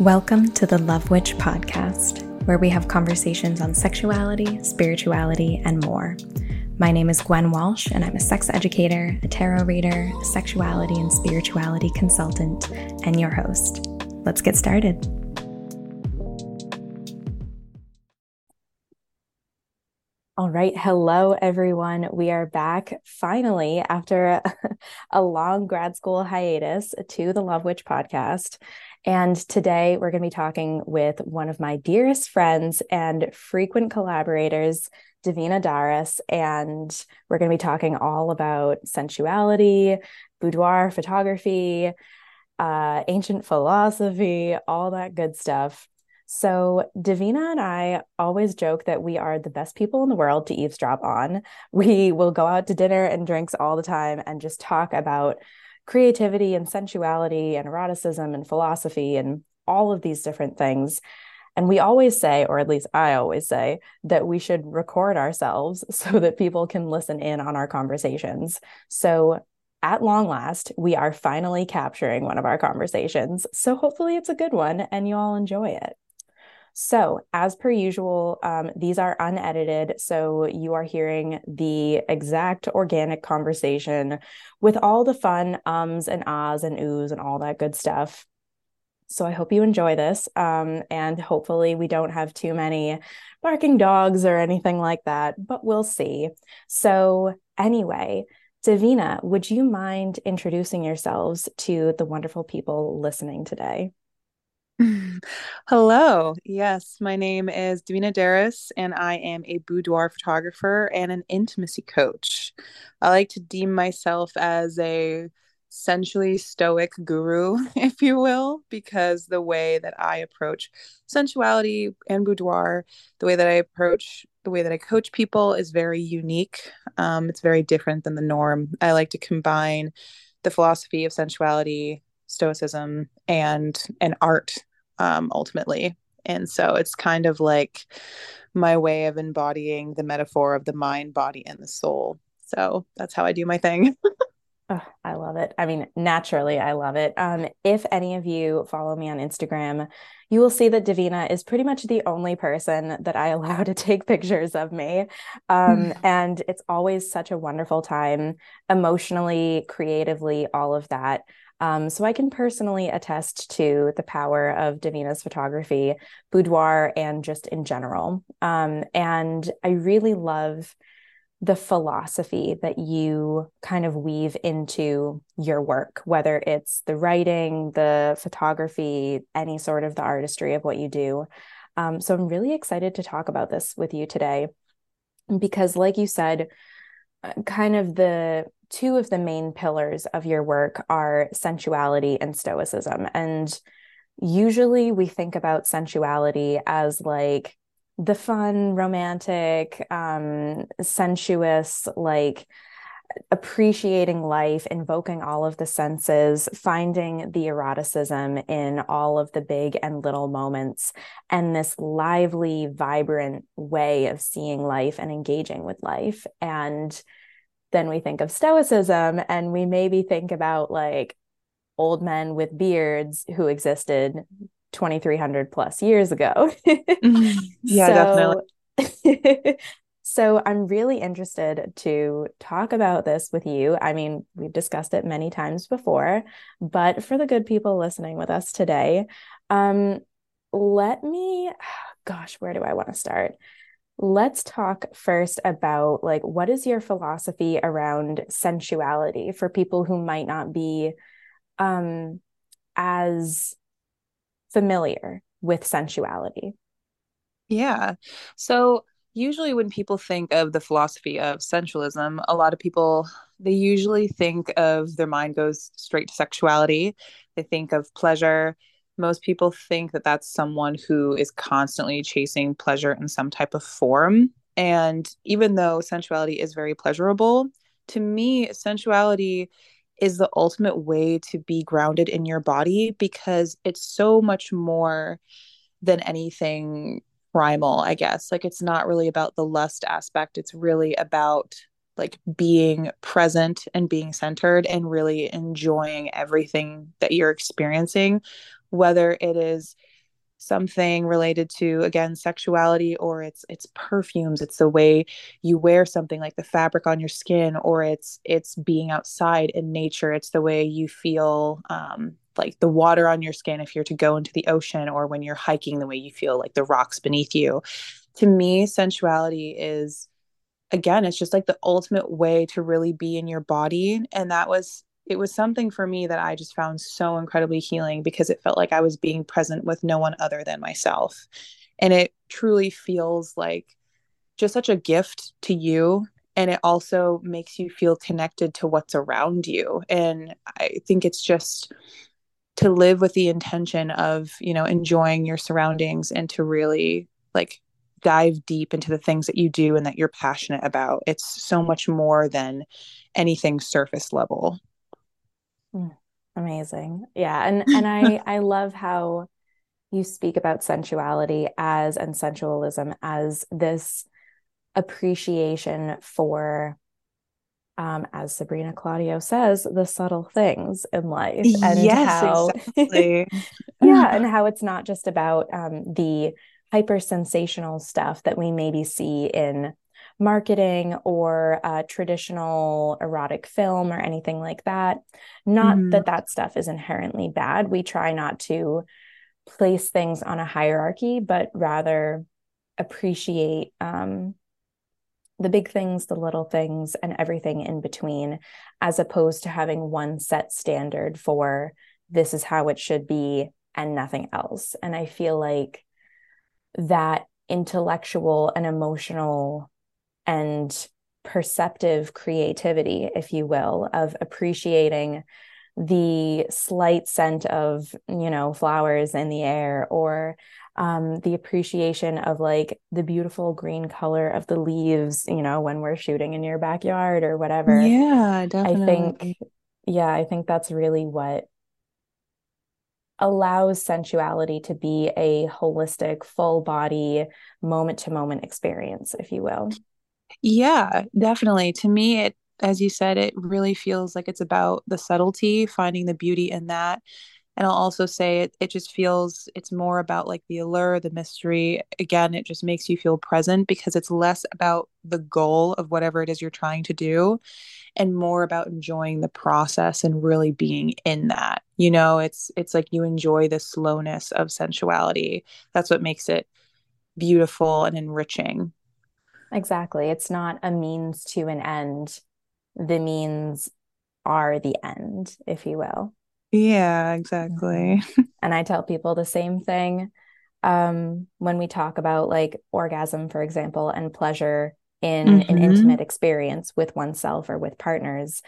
Welcome to the Love Witch podcast, where we have conversations on sexuality, spirituality, and more. My name is Gwen Walsh, and I'm a sex educator, a tarot reader, a sexuality and spirituality consultant, and your host. Let's get started. All right. Hello, everyone. We are back finally after a, long grad school hiatus to the Love Witch podcast. And today we're going to be talking with one of my dearest friends and frequent collaborators, Davina Daras. And we're going to be talking all about sensuality, boudoir photography, uh, ancient philosophy, all that good stuff. So, Davina and I always joke that we are the best people in the world to eavesdrop on. We will go out to dinner and drinks all the time and just talk about creativity and sensuality and eroticism and philosophy and all of these different things. And we always say, or at least I always say, that we should record ourselves so that people can listen in on our conversations. So, at long last, we are finally capturing one of our conversations. So, hopefully, it's a good one and you all enjoy it. So, as per usual, um, these are unedited. So, you are hearing the exact organic conversation with all the fun ums and ahs and oohs and all that good stuff. So, I hope you enjoy this. Um, and hopefully, we don't have too many barking dogs or anything like that, but we'll see. So, anyway, Davina, would you mind introducing yourselves to the wonderful people listening today? Hello. Yes, my name is Davina Daras, and I am a boudoir photographer and an intimacy coach. I like to deem myself as a sensually stoic guru, if you will, because the way that I approach sensuality and boudoir, the way that I approach the way that I coach people is very unique. Um, it's very different than the norm. I like to combine the philosophy of sensuality stoicism and an art um, ultimately and so it's kind of like my way of embodying the metaphor of the mind body and the soul so that's how i do my thing Oh, I love it. I mean, naturally, I love it. Um, if any of you follow me on Instagram, you will see that Davina is pretty much the only person that I allow to take pictures of me. Um, and it's always such a wonderful time, emotionally, creatively, all of that. Um, so I can personally attest to the power of Davina's photography, boudoir, and just in general. Um, and I really love the philosophy that you kind of weave into your work, whether it's the writing, the photography, any sort of the artistry of what you do. Um, so I'm really excited to talk about this with you today because, like you said, uh, kind of the two of the main pillars of your work are sensuality and stoicism. And usually we think about sensuality as like the fun, romantic, um, sensuous, like appreciating life, invoking all of the senses, finding the eroticism in all of the big and little moments, and this lively, vibrant way of seeing life and engaging with life. And then we think of stoicism and we maybe think about like old men with beards who existed 2300 plus years ago. Mm-hmm. yeah, so, definitely. so I'm really interested to talk about this with you. I mean, we've discussed it many times before, but for the good people listening with us today, um let me gosh, where do I want to start? Let's talk first about like what is your philosophy around sensuality for people who might not be um as familiar with sensuality. Yeah. So usually when people think of the philosophy of sensualism, a lot of people they usually think of their mind goes straight to sexuality. They think of pleasure, most people think that that's someone who is constantly chasing pleasure in some type of form. And even though sensuality is very pleasurable, to me, sensuality is the ultimate way to be grounded in your body because it's so much more than anything primal, I guess. Like, it's not really about the lust aspect, it's really about like being present and being centered and really enjoying everything that you're experiencing whether it is something related to again sexuality or it's it's perfumes it's the way you wear something like the fabric on your skin or it's it's being outside in nature it's the way you feel um, like the water on your skin if you're to go into the ocean or when you're hiking the way you feel like the rocks beneath you. To me sensuality is again it's just like the ultimate way to really be in your body and that was it was something for me that I just found so incredibly healing because it felt like I was being present with no one other than myself. And it truly feels like just such a gift to you. And it also makes you feel connected to what's around you. And I think it's just to live with the intention of, you know, enjoying your surroundings and to really like dive deep into the things that you do and that you're passionate about. It's so much more than anything surface level. Mm, amazing. Yeah. And and I I love how you speak about sensuality as and sensualism as this appreciation for um, as Sabrina Claudio says, the subtle things in life and yes, how exactly. yeah, and how it's not just about um, the hyper sensational stuff that we maybe see in marketing or a traditional erotic film or anything like that. Not mm-hmm. that that stuff is inherently bad. We try not to place things on a hierarchy, but rather appreciate um, the big things, the little things, and everything in between, as opposed to having one set standard for this is how it should be and nothing else. And I feel like that intellectual and emotional and perceptive creativity, if you will, of appreciating the slight scent of, you know, flowers in the air or um, the appreciation of like the beautiful green color of the leaves, you know, when we're shooting in your backyard or whatever. Yeah, definitely. I think, yeah, I think that's really what allows sensuality to be a holistic, full body, moment to moment experience, if you will. Yeah, definitely. To me, it, as you said, it really feels like it's about the subtlety, finding the beauty in that. And I'll also say it, it just feels it's more about like the allure, the mystery. Again, it just makes you feel present because it's less about the goal of whatever it is you're trying to do and more about enjoying the process and really being in that. You know, it's it's like you enjoy the slowness of sensuality. That's what makes it beautiful and enriching. Exactly. It's not a means to an end. The means are the end, if you will. Yeah, exactly. And I tell people the same thing um, when we talk about like orgasm, for example, and pleasure in mm-hmm. an intimate experience with oneself or with partners.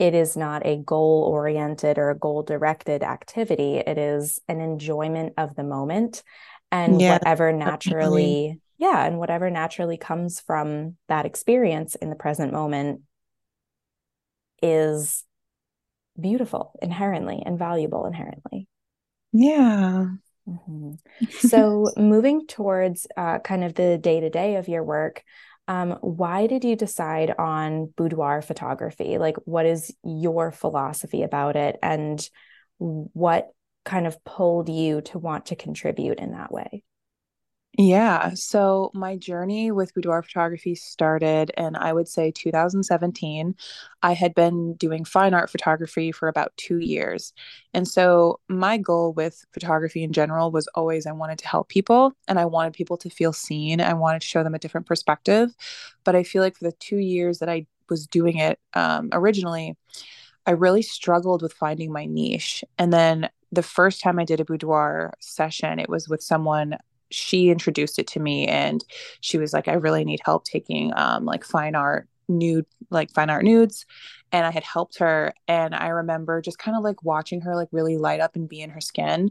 It is not a goal oriented or a goal directed activity. It is an enjoyment of the moment and yeah, whatever naturally definitely yeah and whatever naturally comes from that experience in the present moment is beautiful inherently and valuable inherently. Yeah. Mm-hmm. so moving towards uh, kind of the day to day of your work um, why did you decide on boudoir photography? Like what is your philosophy about it? And what kind of pulled you to want to contribute in that way yeah. So my journey with boudoir photography started in, I would say, 2017. I had been doing fine art photography for about two years. And so my goal with photography in general was always I wanted to help people and I wanted people to feel seen. I wanted to show them a different perspective. But I feel like for the two years that I was doing it um, originally, I really struggled with finding my niche. And then the first time I did a boudoir session, it was with someone she introduced it to me and she was like i really need help taking um like fine art nude like fine art nudes. And i had helped her and i remember just kind of like watching her like really light up and be in her skin.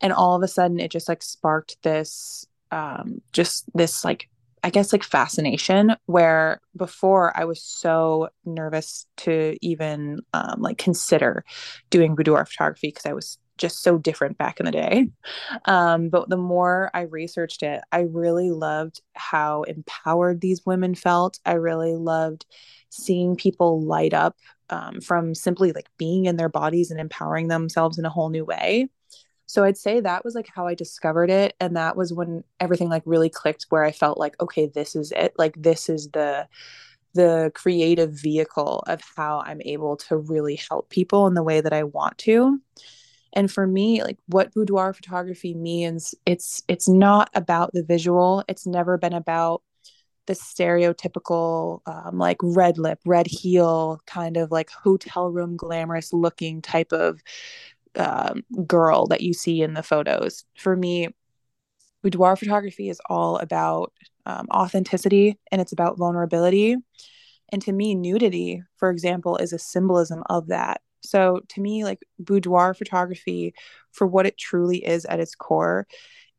And all of a sudden it just like sparked this um just this like I guess like fascination where before I was so nervous to even um, like consider doing boudoir photography because I was just so different back in the day. Um, but the more I researched it, I really loved how empowered these women felt. I really loved seeing people light up um, from simply like being in their bodies and empowering themselves in a whole new way. So I'd say that was like how I discovered it. And that was when everything like really clicked where I felt like, okay, this is it. Like this is the the creative vehicle of how I'm able to really help people in the way that I want to. And for me, like what boudoir photography means, it's it's not about the visual. It's never been about the stereotypical um, like red lip, red heel, kind of like hotel room glamorous looking type of um, girl that you see in the photos. For me, boudoir photography is all about um, authenticity and it's about vulnerability. And to me, nudity, for example, is a symbolism of that. So to me, like boudoir photography, for what it truly is at its core,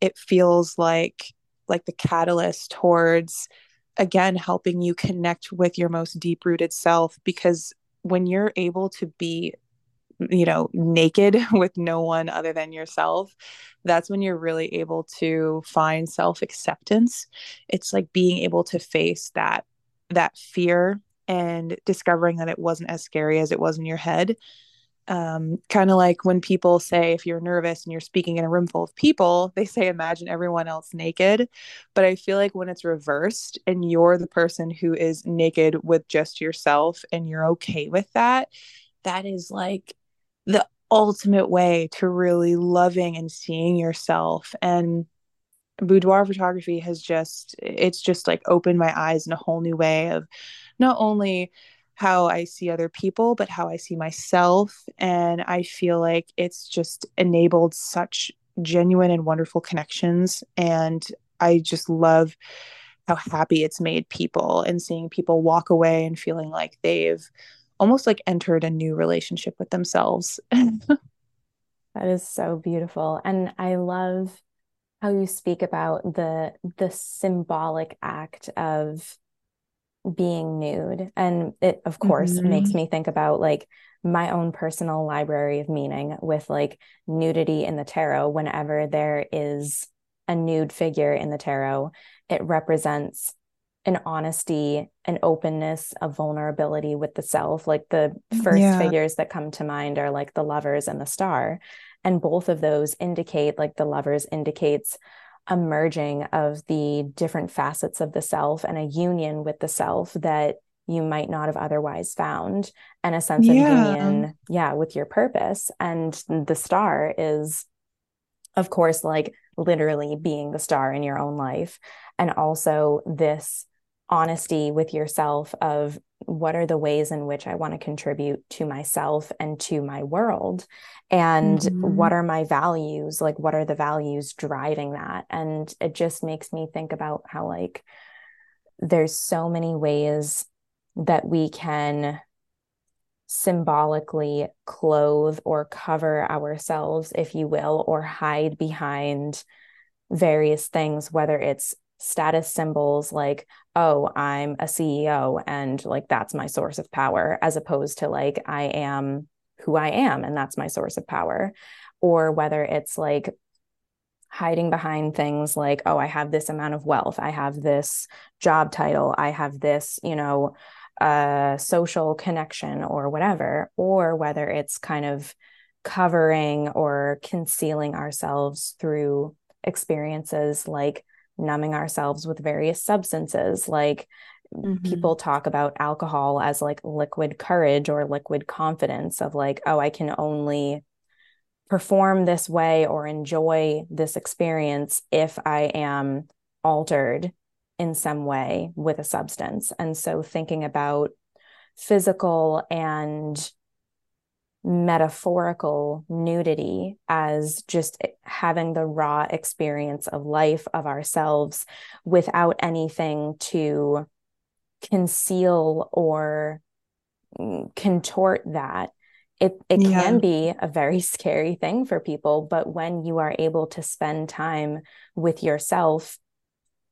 it feels like like the catalyst towards again helping you connect with your most deep rooted self because when you're able to be you know naked with no one other than yourself that's when you're really able to find self acceptance it's like being able to face that that fear and discovering that it wasn't as scary as it was in your head. Um, kind of like when people say if you're nervous and you're speaking in a room full of people they say imagine everyone else naked. But i feel like when it's reversed and you're the person who is naked with just yourself and you're okay with that that is like the ultimate way to really loving and seeing yourself. And boudoir photography has just it's just like opened my eyes in a whole new way of not only how I see other people, but how I see myself. And I feel like it's just enabled such genuine and wonderful connections. And I just love how happy it's made people and seeing people walk away and feeling like they've almost like entered a new relationship with themselves. that is so beautiful. And I love how you speak about the the symbolic act of being nude and it of course mm-hmm. makes me think about like my own personal library of meaning with like nudity in the tarot whenever there is a nude figure in the tarot it represents an honesty, an openness, a vulnerability with the self. Like the first yeah. figures that come to mind are like the lovers and the star. And both of those indicate, like the lovers indicates a merging of the different facets of the self and a union with the self that you might not have otherwise found and a sense yeah. of union yeah with your purpose and the star is of course like literally being the star in your own life and also this honesty with yourself of what are the ways in which I want to contribute to myself and to my world? And mm-hmm. what are my values? Like what are the values driving that? And it just makes me think about how like there's so many ways that we can symbolically clothe or cover ourselves if you will or hide behind various things whether it's status symbols like oh i'm a ceo and like that's my source of power as opposed to like i am who i am and that's my source of power. Or whether it's like hiding behind things like oh i have this amount of wealth. I have this job title. I have this you know uh social connection or whatever. Or whether it's kind of covering or concealing ourselves through experiences like numbing ourselves with various substances like mm-hmm. people talk about alcohol as like liquid courage or liquid confidence of like oh i can only perform this way or enjoy this experience if i am altered in some way with a substance and so thinking about physical and metaphorical nudity as just having the raw experience of life of ourselves without anything to conceal or contort that it it yeah. can be a very scary thing for people but when you are able to spend time with yourself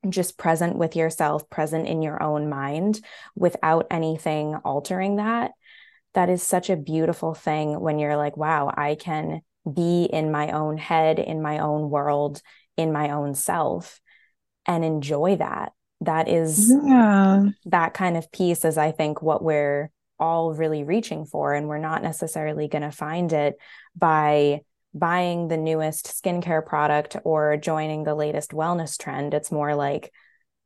just present with yourself present in your own mind without anything altering that that is such a beautiful thing when you're like, wow, I can be in my own head, in my own world, in my own self and enjoy that. That is yeah. that kind of piece is I think what we're all really reaching for and we're not necessarily going to find it by buying the newest skincare product or joining the latest wellness trend. It's more like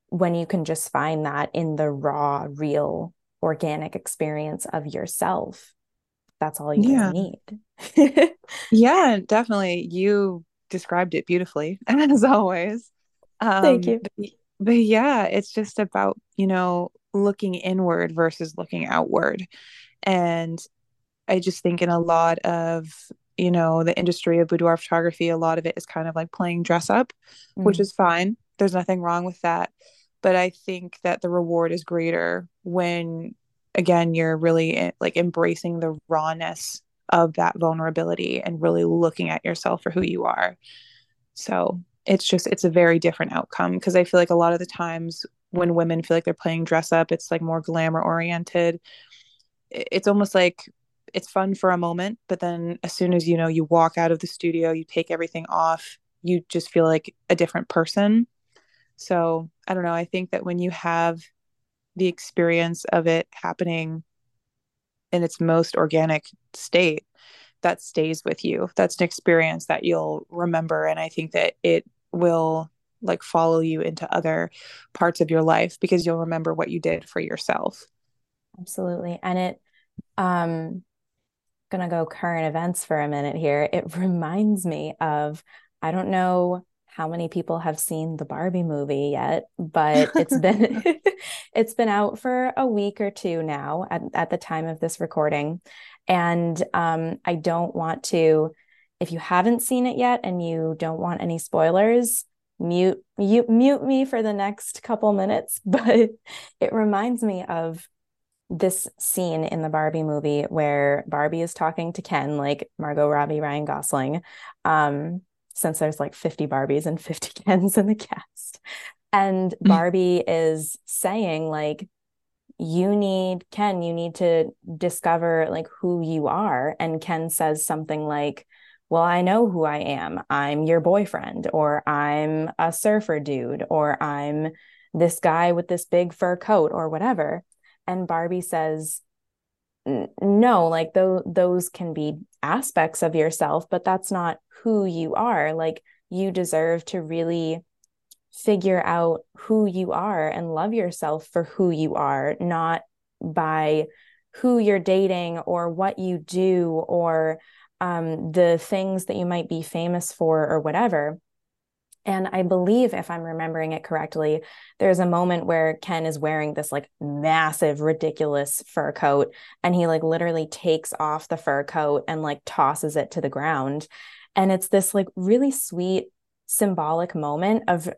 when you can just find that in the raw, real, organic experience of yourself. That's all you yeah. need. yeah, definitely. You described it beautifully, And as always. Um, Thank you. But, but yeah, it's just about, you know, looking inward versus looking outward. And I just think in a lot of, you know, the industry of boudoir photography, a lot of it is kind of like playing dress up, mm. which is fine. There's nothing wrong with that. But I think that the reward is greater when, again, you're really eh, like embracing the rawness of that vulnerability and really looking at yourself for who you are. So it's just, it's a very different outcome because I feel like a lot of the times when women feel like they're playing dress up, it's like more glamour oriented. It's almost like it's fun for a moment, but then as soon as you know you walk out of the studio, you take everything off, you just feel like a different person. So I don't know. I think that when you have the experience of it happening in its most organic state, that stays with you. That's an experience that you'll remember. And I think that it will like follow you into other parts of your life because you'll remember what you did for yourself. Absolutely. And it um to go current events for a minute here. It reminds me of I don't know how many people have seen the Barbie movie yet, but it's been it's been out for a week or two now at, at the time of this recording. And um, I don't want to, if you haven't seen it yet and you don't want any spoilers, mute you mute me for the next couple minutes but it reminds me of this scene in the Barbie movie where Barbie is talking to Ken like Margot Robbie Ryan Gosling um since there's like 50 Barbies and 50 Kens in the cast and. Barbie is saying like you need Ken you need to discover like who you are and Ken says something like well, I know who I am. I'm your boyfriend, or I'm a surfer dude, or I'm this guy with this big fur coat, or whatever. And Barbie says, no, like th- those can be aspects of yourself, but that's not who you are. Like you deserve to really figure out who you are and love yourself for who you are, not by who you're dating or what you do or um, the things that you might be famous for or whatever. And I believe, if I'm remembering it correctly, there's a moment where Ken is wearing this like massive, ridiculous fur coat, and he like literally takes off the fur coat and like tosses it to the ground. And it's this like really sweet, symbolic moment of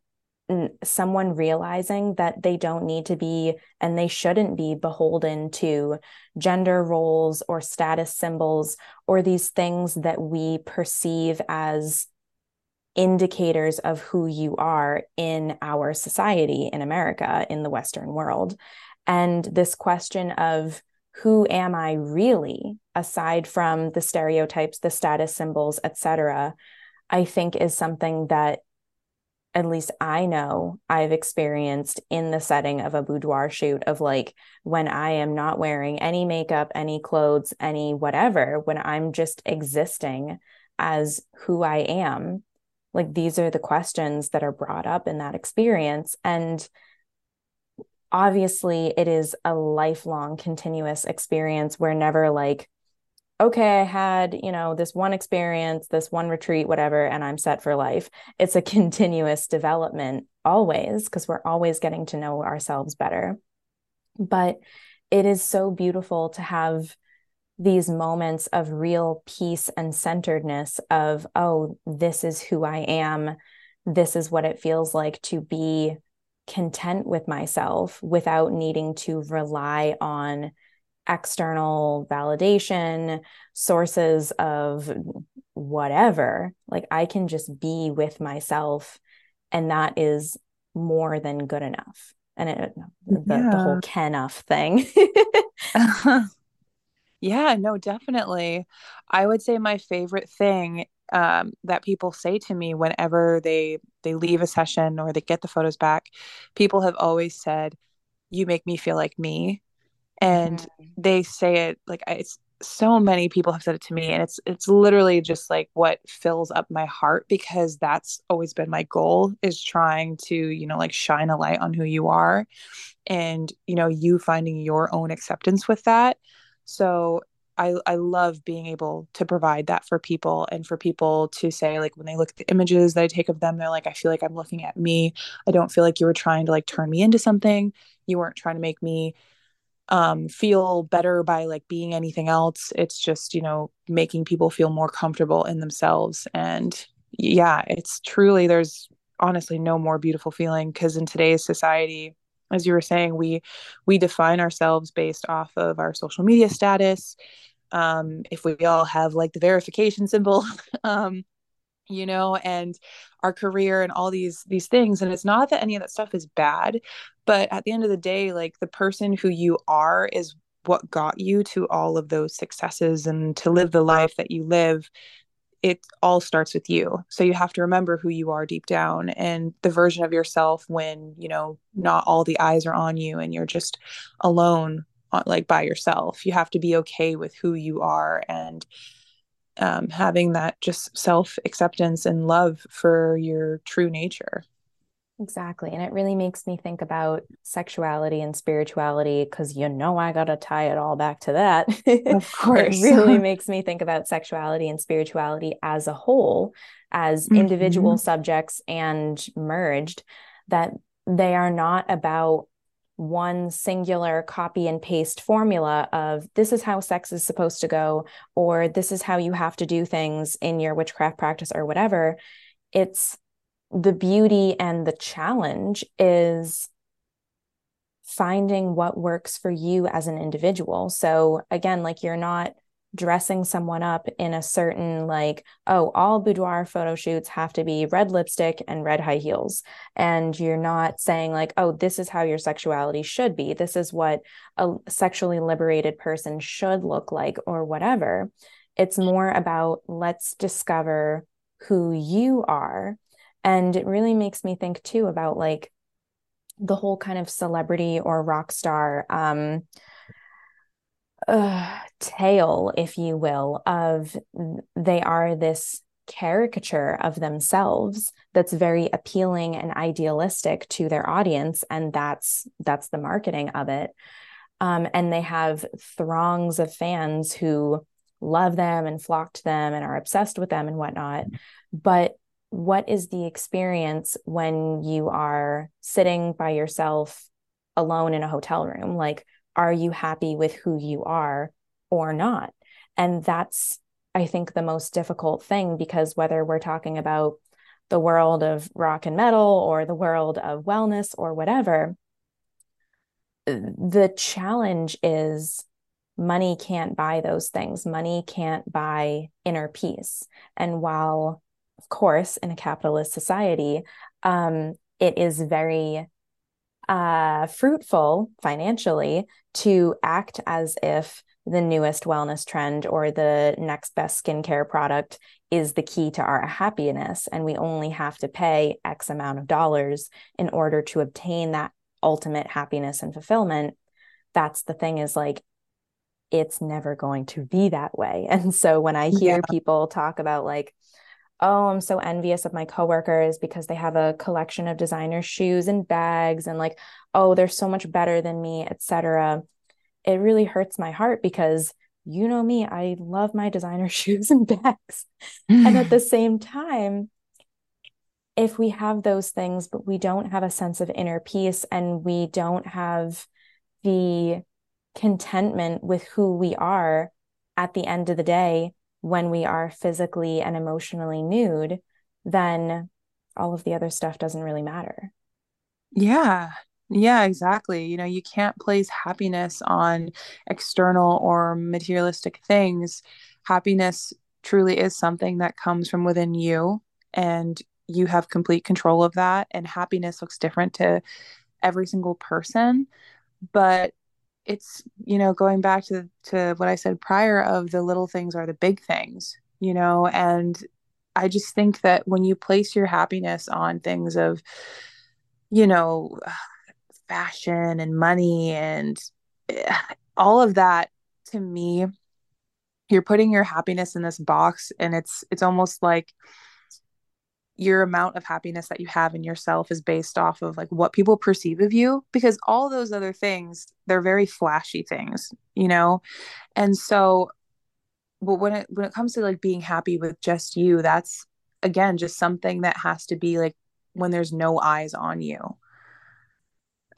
someone realizing that they don't need to be and they shouldn't be beholden to gender roles or status symbols or these things that we perceive as indicators of who you are in our society in America, in the Western world. And this question of who am I really, aside from the stereotypes, the status symbols, etc., I think is something that at least I know I've experienced in the setting of a boudoir shoot of like when I am not wearing any makeup, any clothes, any whatever, when I'm just existing as who I am. Like these are the questions that are brought up in that experience. And obviously, it is a lifelong, continuous experience where never like, okay, I had, you know, this one experience, this one retreat, whatever, and I'm set for life. It's a continuous development always, because we're always getting to know ourselves better. But it is so beautiful to have these moments of real peace and centeredness of, oh, this is who I am. This is what it feels like to be content with myself without needing to rely on external validation, sources of whatever. Like I can just be with myself, and that is more than good enough. And it, the, yeah. the whole enough thing. Yeah, no, definitely. I would say my favorite thing um, that people say to me whenever they they leave a session or they get the photos back, people have always said, "You make me feel like me." and mm-hmm. they say it like it's so many people have said it to me and it's it's literally just like what fills up my heart because that's always been my goal is trying to you know like shine a light on who you are and you know you finding your own acceptance with that so I, I love being able to provide that for people and for people to say like when they look at the images that I take of them they're like I feel like I'm looking at me I don't feel like you were trying to like turn me into something you weren't trying to make me um, feel better by like being anything else. It's just, you know, making people feel more comfortable in themselves. And yeah, it's truly, there's honestly no more beautiful feeling because in today's society, as you were saying, we we define ourselves based off of our social media status. Um, if we all have like the verification symbol, um, you know, and our career and all these these things. And it's not that any of that stuff is bad, but at the end of the day, like the person who you are is what got you to all of those successes and to live the life that you live it all starts with you so you have to remember who you are deep down and the version of yourself when you know not all the eyes are on you and you're just alone uh, like by yourself you have to be okay with who you are and um, having that just self acceptance and love for your true nature. Exactly. And it really makes me think about sexuality and spirituality because you know I got to tie it all back to that. Of course. it really makes me think about sexuality and spirituality as a whole, as mm-hmm. individual subjects and merged, that they are not about one singular copy and paste formula of this is how sex is supposed to go, or this is how you have to do things in your witchcraft practice or whatever. It's the beauty and the challenge is finding what works for you as an individual. So, again, like you're not dressing someone up in a certain like oh all boudoir photo shoots have to be red lipstick and red high heels. And you're not saying like oh this is how your sexuality should be. This is what a sexually liberated person should look like or whatever. It's more about let's discover who you are and it really makes me think too about like the whole kind of celebrity or rock star um uh, tale, if you will, of they are this caricature of themselves that's very appealing and idealistic to their audience and that's that's the marketing of it. Um, and they have throngs of fans who love them and flock to them and are obsessed with them and whatnot. But what is the experience when you are sitting by yourself alone in a hotel room like are you happy with who you are or not? And that's, I think, the most difficult thing because whether we're talking about the world of rock and metal or the world of wellness or whatever, the challenge is money can't buy those things. Money can't buy inner peace. And while, of course, in a capitalist society, um, it is very uh, fruitful financially to act as if the newest wellness trend or the next best skincare product is the key to our happiness. And we only have to pay X amount of dollars in order to obtain that ultimate happiness and fulfillment. That's the thing is like, it's never going to be that way. And so when I hear yeah. people talk about like, oh, I'm so envious of my coworkers because they have a collection of designer shoes and bags and like, oh, they're so much better than me, etc. It really hurts my heart because you know me, I love my designer shoes and bags. and at the same time, if we have those things, but we don't have a sense of inner peace and we don't have the contentment with who we are at the end of the day, when we are physically and emotionally nude, then all of the other stuff doesn't really matter. Yeah. Yeah, exactly. You know, you can't place happiness on external or materialistic things. Happiness truly is something that comes from within you, and you have complete control of that. And happiness looks different to every single person. But it's you know going back to to what i said prior of the little things are the big things you know and i just think that when you place your happiness on things of you know fashion and money and eh, all of that to me you're putting your happiness in this box and it's it's almost like your amount of happiness that you have in yourself is based off of like what people perceive of you because all those other things they're very flashy things you know? And so but when it when it comes to like being happy with just you that's again just something that has to be like when there's no eyes on you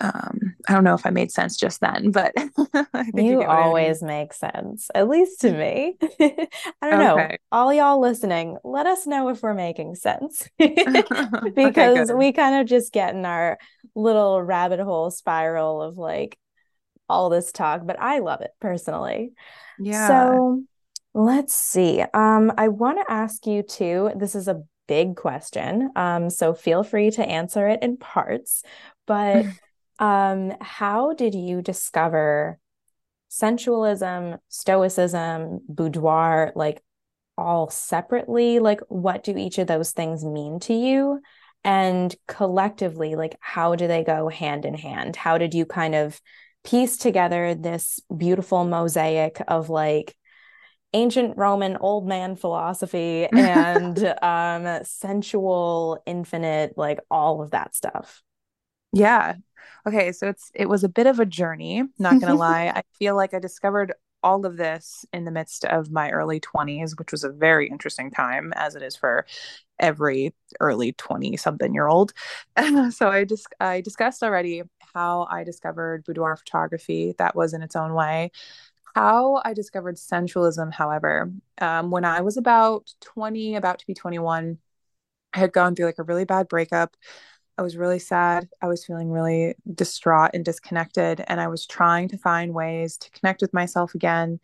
um i don't know if i made sense just then but you, you always I mean. make sense at least to me. I don't okay. know all y'all listening let us know if we're making sense because okay, we kind of just get in our little rabbit hole spiral of like all this talk but i love it personally. Yeah. So let's see. Um i want to ask you too this is a big question um so feel free to answer it in parts but Um, how did you discover sensualism, stoicism, boudoir, like all separately? Like, what do each of those things mean to you? And collectively, like, how do they go hand in hand? How did you kind of piece together this beautiful mosaic of like ancient Roman old man philosophy and um, sensual, infinite, like all of that stuff? Yeah. Okay, so it's it was a bit of a journey, not to lie. I feel like I discovered all of this in the midst of my early 20s, which was a very interesting time as it is for every early 20 something year old. so I just I discussed already how I discovered boudoir photography. That was in its own way. How I discovered sensualism, however, um, when I was about 20, about to be 21, I had gone through like a really bad breakup. I was really sad. I was feeling really distraught and disconnected. And I was trying to find ways to connect with myself again.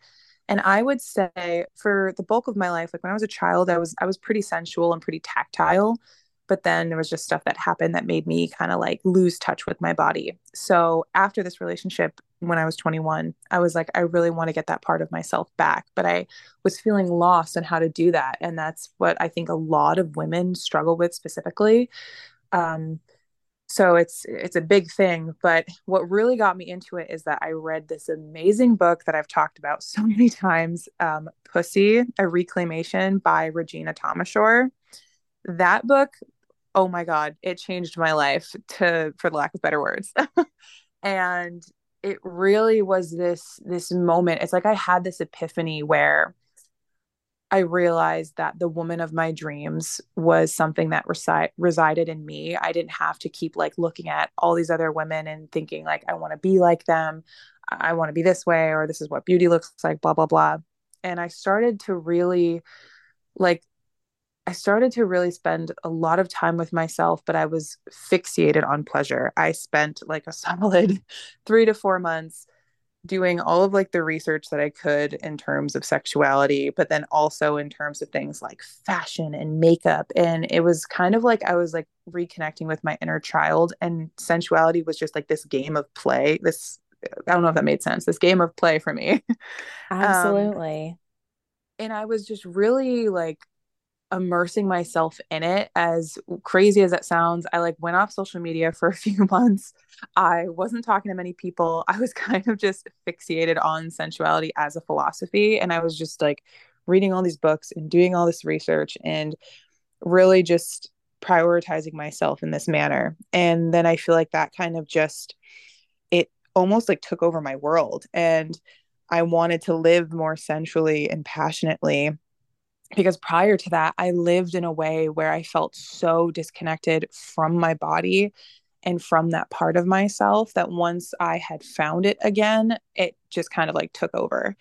And I would say for the bulk of my life, like when I was a child, I was I was pretty sensual and pretty tactile. But then there was just stuff that happened that made me kind of like lose touch with my body. So after this relationship, when I was 21, I was like, I really want to get that part of myself back. But I was feeling lost on how to do that. And that's what I think a lot of women struggle with specifically um, so it's it's a big thing but what really got me into it is that i read this amazing book that i've talked about so many times um, pussy a reclamation by regina thomashauer that book oh my god it changed my life to for the lack of better words. And it really was this this moment. It's like i had this epiphany where I realized that the woman of my dreams was something that resi- resided in me. I didn't have to keep like looking at all these other women and thinking like I want to be like them. I want to be this way or this is what beauty looks like blah blah blah. And I started to really like I started to really spend a lot of time with myself, but I was fixated on pleasure. I spent like a solid 3 to 4 months doing all of like the research that I could in terms of sexuality, but then also in terms of things like fashion and makeup. And it was kind of like I was like reconnecting with my inner child, and sensuality was just like this game of play. This, I don't know if that made sense, this game of play for me. Absolutely. um, and I was just really like immersing myself in it as crazy as it sounds i like went off social media for a few months. I wasn't talking to many people. I was kind of just fixated on sensuality as a philosophy and i was just like reading all these books and doing all this research and really just prioritizing myself in this manner. And then i feel like that kind of just it almost like took over my world and i wanted to live more sensually and passionately because prior to that, I lived in a way where I felt so disconnected from my body and from that part of myself that once I had found it again, it just kind of like took over.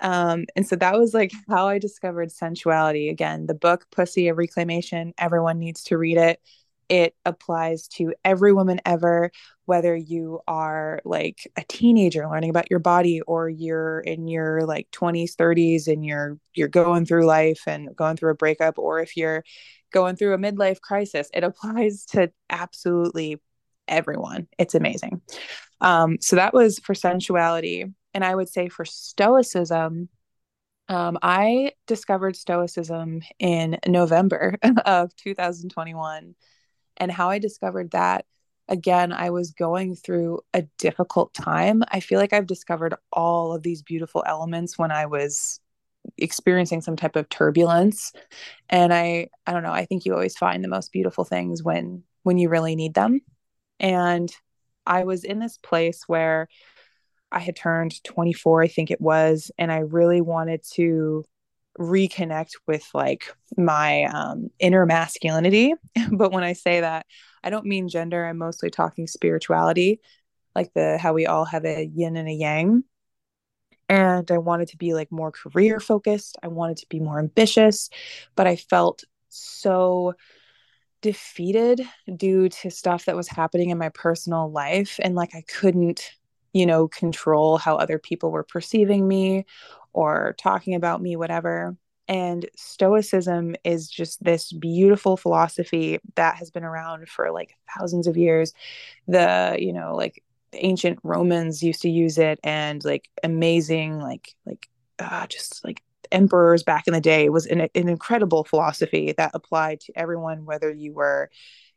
Um, and so that was like how I discovered sensuality. Again, the book Pussy, a Reclamation, everyone needs to read it it applies to every woman ever whether you are like a teenager learning about your body or you're in your like 20s 30s and you're you're going through life and going through a breakup or if you're going through a midlife crisis it applies to absolutely everyone. It's amazing. Um, so that was for sensuality. And i would say for stoicism um, I discovered Stoicism in November of 2021 and how I discovered that again, I was going through a difficult time. I feel like I've discovered all of these beautiful elements when I was experiencing some type of turbulence and i i don't know i think you always find the most beautiful things when when you really need them and i was in this place where i had turned 24 i think it was and i really wanted to reconnect with like my um, inner masculinity. But when i say that i don't mean gender. I'm mostly talking spirituality like the how we all have a yin and a yang. And I wanted to be like more career focused. I wanted to be more ambitious, but I felt so defeated due to stuff that was happening in my personal life. And like I couldn't, you know, control how other people were perceiving me or talking about me whatever. And Stoicism is just this beautiful philosophy that has been around for like thousands of years. The, you know, like ancient Romans used to use it and like amazing like like uh, just like emperors back in the day was an, an incredible philosophy that applied to everyone whether you were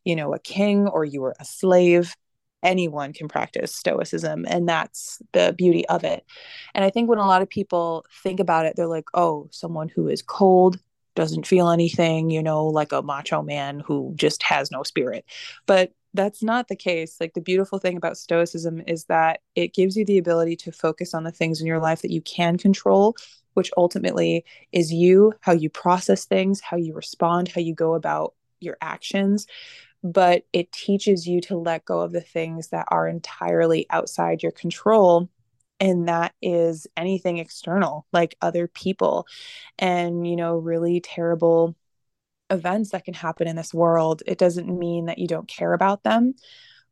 you know a king or you were a slave anyone can practice stoicism and that's the beauty of it and i think when a lot of people think about it they're like oh someone who is cold doesn't feel anything you know like a macho man who just has no spirit but that's not the case. Like the beautiful thing about Stoicism is that it gives you the ability to focus on the things in your life that you can control, which ultimately is you, how you process things, how you respond, how you go about your actions. But it teaches you to let go of the things that are entirely outside your control. And that is anything external, like other people and, you know, really terrible events that can happen in this world. It doesn't mean that you don't care about them,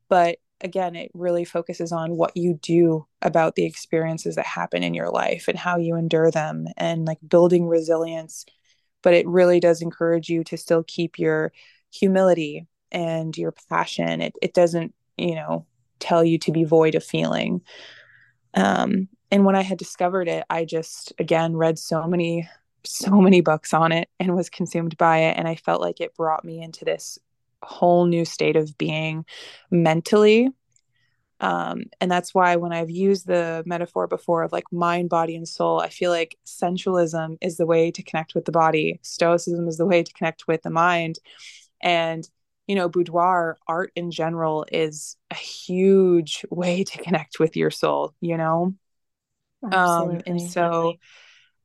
but again, it really focuses on what you do about the experiences that happen in your life and how you endure them and like building resilience. But it really does encourage you to still keep your humility and your passion. It, it doesn't, you know, tell you to be void of feeling. Um, and when I had discovered it, I just, again, read so many so many books on it and was consumed by it. And I felt like it brought me into this whole new state of being mentally. Um, and that's why when I've used the metaphor before of like mind, body, and soul, I feel like sensualism is the way to connect with the body, stoicism is the way to connect with the mind. And you know, boudoir art in general is a huge way to connect with your soul, you know? Absolutely. Um, and so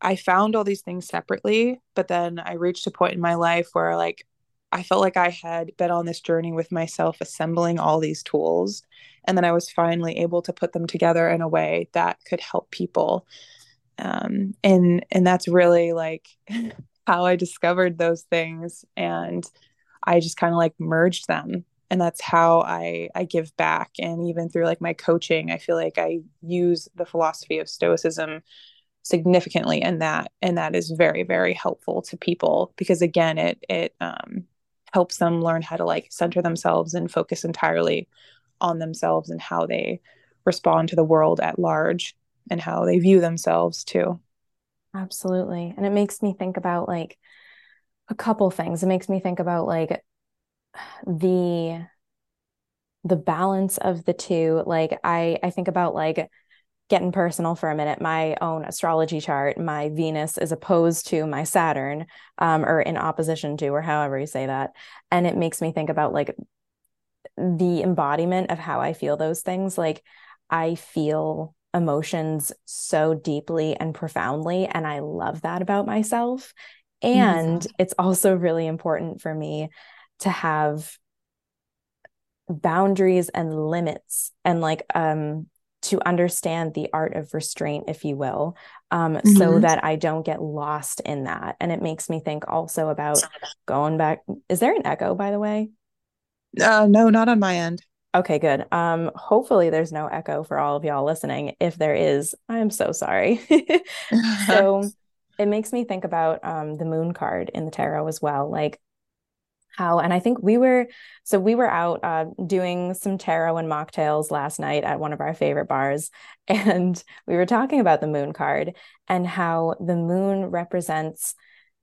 I found all these things separately, but then I reached a point in my life where like I felt like I had been on this journey with myself assembling all these tools and then I was finally able to put them together in a way that could help people. Um, and and that's really like how I discovered those things and I just kind of like merged them and that's how I I give back and even through like my coaching I feel like I use the philosophy of stoicism significantly in that and that is very very helpful to people because again it it um, helps them learn how to like center themselves and focus entirely on themselves and how they respond to the world at large and how they view themselves too. Absolutely and it makes me think about like a couple things it makes me think about like the the balance of the two like i i think about like getting personal for a minute, my own astrology chart, my Venus is opposed to my Saturn, um, or in opposition to, or however you say that. And it makes me think about like the embodiment of how I feel those things. Like I feel emotions so deeply and profoundly, and I love that about myself. And mm-hmm. it's also really important for me to have boundaries and limits and like um to understand the art of restraint, if you will, um, mm-hmm. so that I don't get lost in that. And it makes me think also about going back. Is there an echo, by the way? Uh, no, not on my end. Okay, good. Um, hopefully there's no echo for all of y'all listening. If there is, I am so sorry. so it makes me think about um, the moon card in the tarot as well. Like how and i think we were so we were out uh, doing some tarot and mocktails last night at one of our favorite bars and we were talking about the moon card and how the moon represents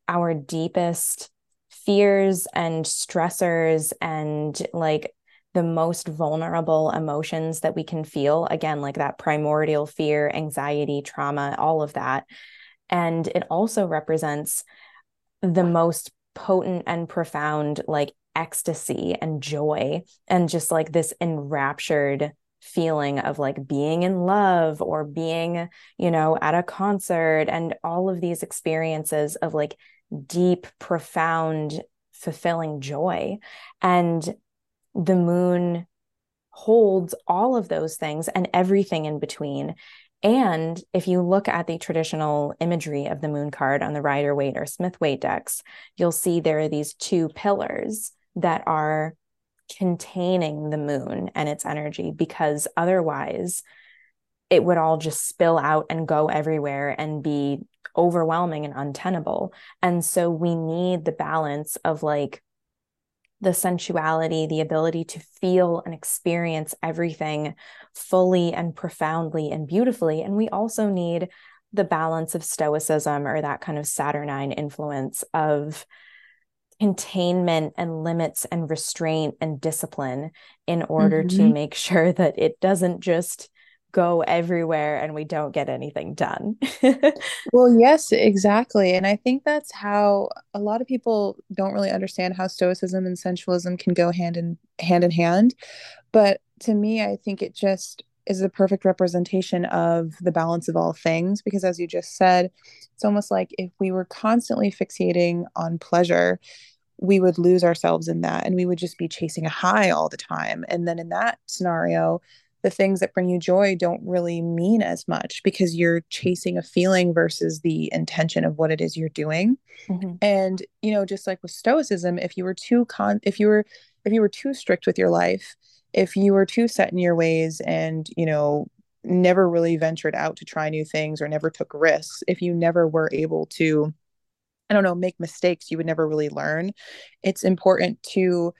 our deepest fears and stressors and like the most vulnerable emotions that we can feel again like that primordial fear anxiety trauma all of that And it also represents the most potent and profound like ecstasy and joy and just like this enraptured feeling of like being in love or being, you know, at a concert and all of these experiences of like deep, profound, fulfilling joy. And the moon holds all of those things and everything in between. And if you look at the traditional imagery of the moon card on the Rider Waite or Smith Waite decks, you'll see there are these two pillars that are containing the moon and its energy because otherwise it would all just spill out and go everywhere and be overwhelming and untenable. And so we need the balance of like the sensuality, the ability to feel and experience everything fully and profoundly and beautifully. And we also need the balance of stoicism or that kind of Saturnine influence of containment and limits and restraint and discipline in order mm-hmm. to make sure that it doesn't just go everywhere and we don't get anything done. well, yes, exactly. And I think that's how a lot of people don't really understand how stoicism and sensualism can go hand in hand in hand. But to me, I think it just is the perfect representation of the balance of all things because as you just said, it's almost like if we were constantly fixating on pleasure, we would lose ourselves in that and we would just be chasing a high all the time. And then in that scenario, the things that bring you joy don't really mean as much because you're chasing a feeling versus the intention of what it is you're doing. Mm-hmm. And you know, just like with stoicism, if you were too con if you were if you were too strict with your life, if you were too set in your ways and, you know, never really ventured out to try new things or never took risks, if you never were able to I don't know, make mistakes, you would never really learn. It's important to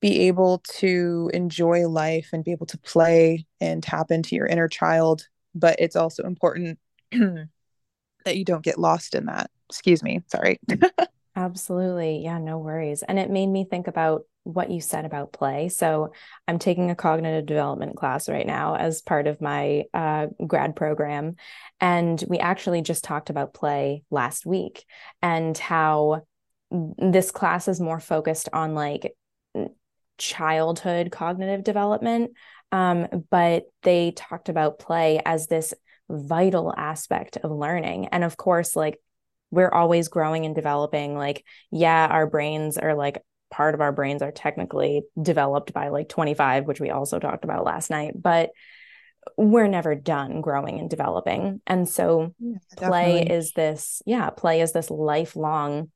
be able to enjoy life and be able to play and tap into your inner child. But it's also important that you don't get lost in that. Excuse me. Sorry. Absolutely. Yeah, no worries. And it made me think about what you said about play. So I'm taking a cognitive development class right now as part of my uh, grad program. And we actually just talked about play last week and how this class is more focused on like childhood cognitive development. Um, but they talked about play as this vital aspect of learning. And of course, like we're always growing and developing. Like, yeah, our brains are like part of our brains are technically developed by like 25, which we also talked about last night, but we're never done growing and developing. And so yeah, play is this, yeah, play is this lifelong